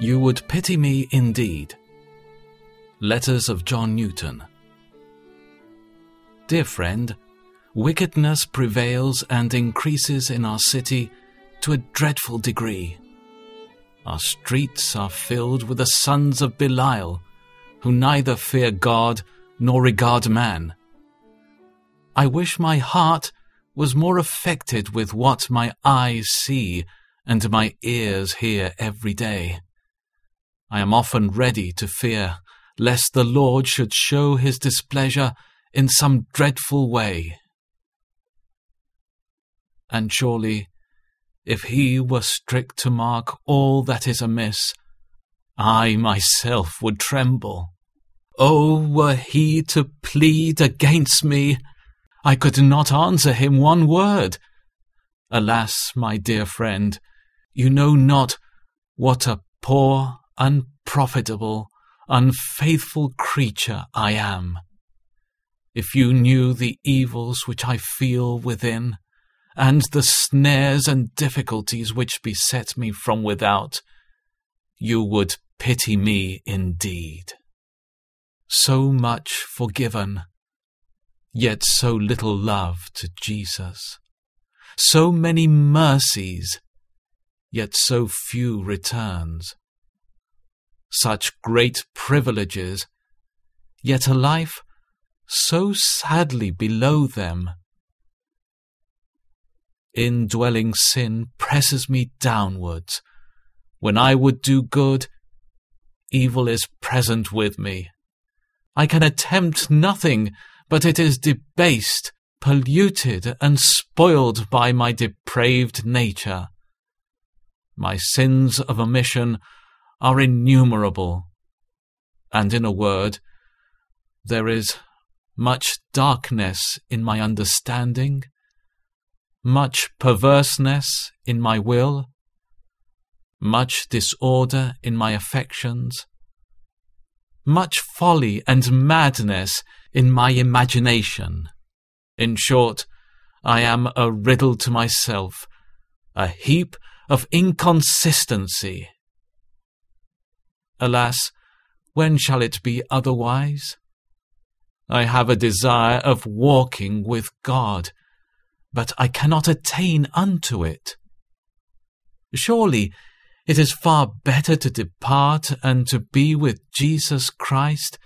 You would pity me indeed. Letters of John Newton. Dear friend, wickedness prevails and increases in our city to a dreadful degree. Our streets are filled with the sons of Belial, who neither fear God nor regard man. I wish my heart was more affected with what my eyes see and my ears hear every day. I am often ready to fear lest the Lord should show his displeasure in some dreadful way. And surely, if he were strict to mark all that is amiss, I myself would tremble. Oh, were he to plead against me, I could not answer him one word. Alas, my dear friend, you know not what a poor, unprofitable, unfaithful creature I am. If you knew the evils which I feel within, and the snares and difficulties which beset me from without, you would pity me indeed. So much forgiven, yet so little love to Jesus. So many mercies, yet so few returns. Such great privileges, yet a life so sadly below them. Indwelling sin presses me downwards. When I would do good, evil is present with me. I can attempt nothing, but it is debased, polluted, and spoiled by my depraved nature. My sins of omission are innumerable, and in a word, there is much darkness in my understanding, much perverseness in my will, much disorder in my affections, much folly and madness in my imagination. In short, I am a riddle to myself, a heap of inconsistency. Alas, when shall it be otherwise? I have a desire of walking with God, but I cannot attain unto it. Surely it is far better to depart and to be with Jesus Christ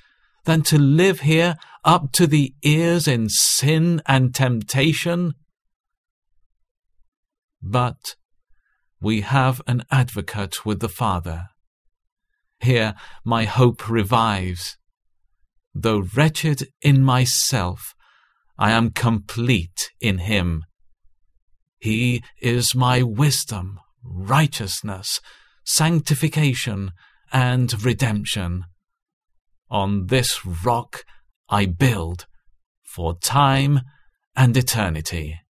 than to live here up to the ears in sin and temptation. But we have an advocate with the Father. Here my hope revives. Though wretched in myself, I am complete in him. He is my wisdom, righteousness, sanctification, and redemption. On this rock I build for time and eternity.